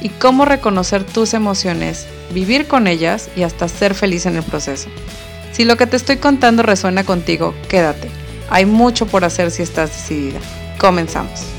y cómo reconocer tus emociones, vivir con ellas y hasta ser feliz en el proceso. Si lo que te estoy contando resuena contigo, quédate. Hay mucho por hacer si estás decidida. Comenzamos.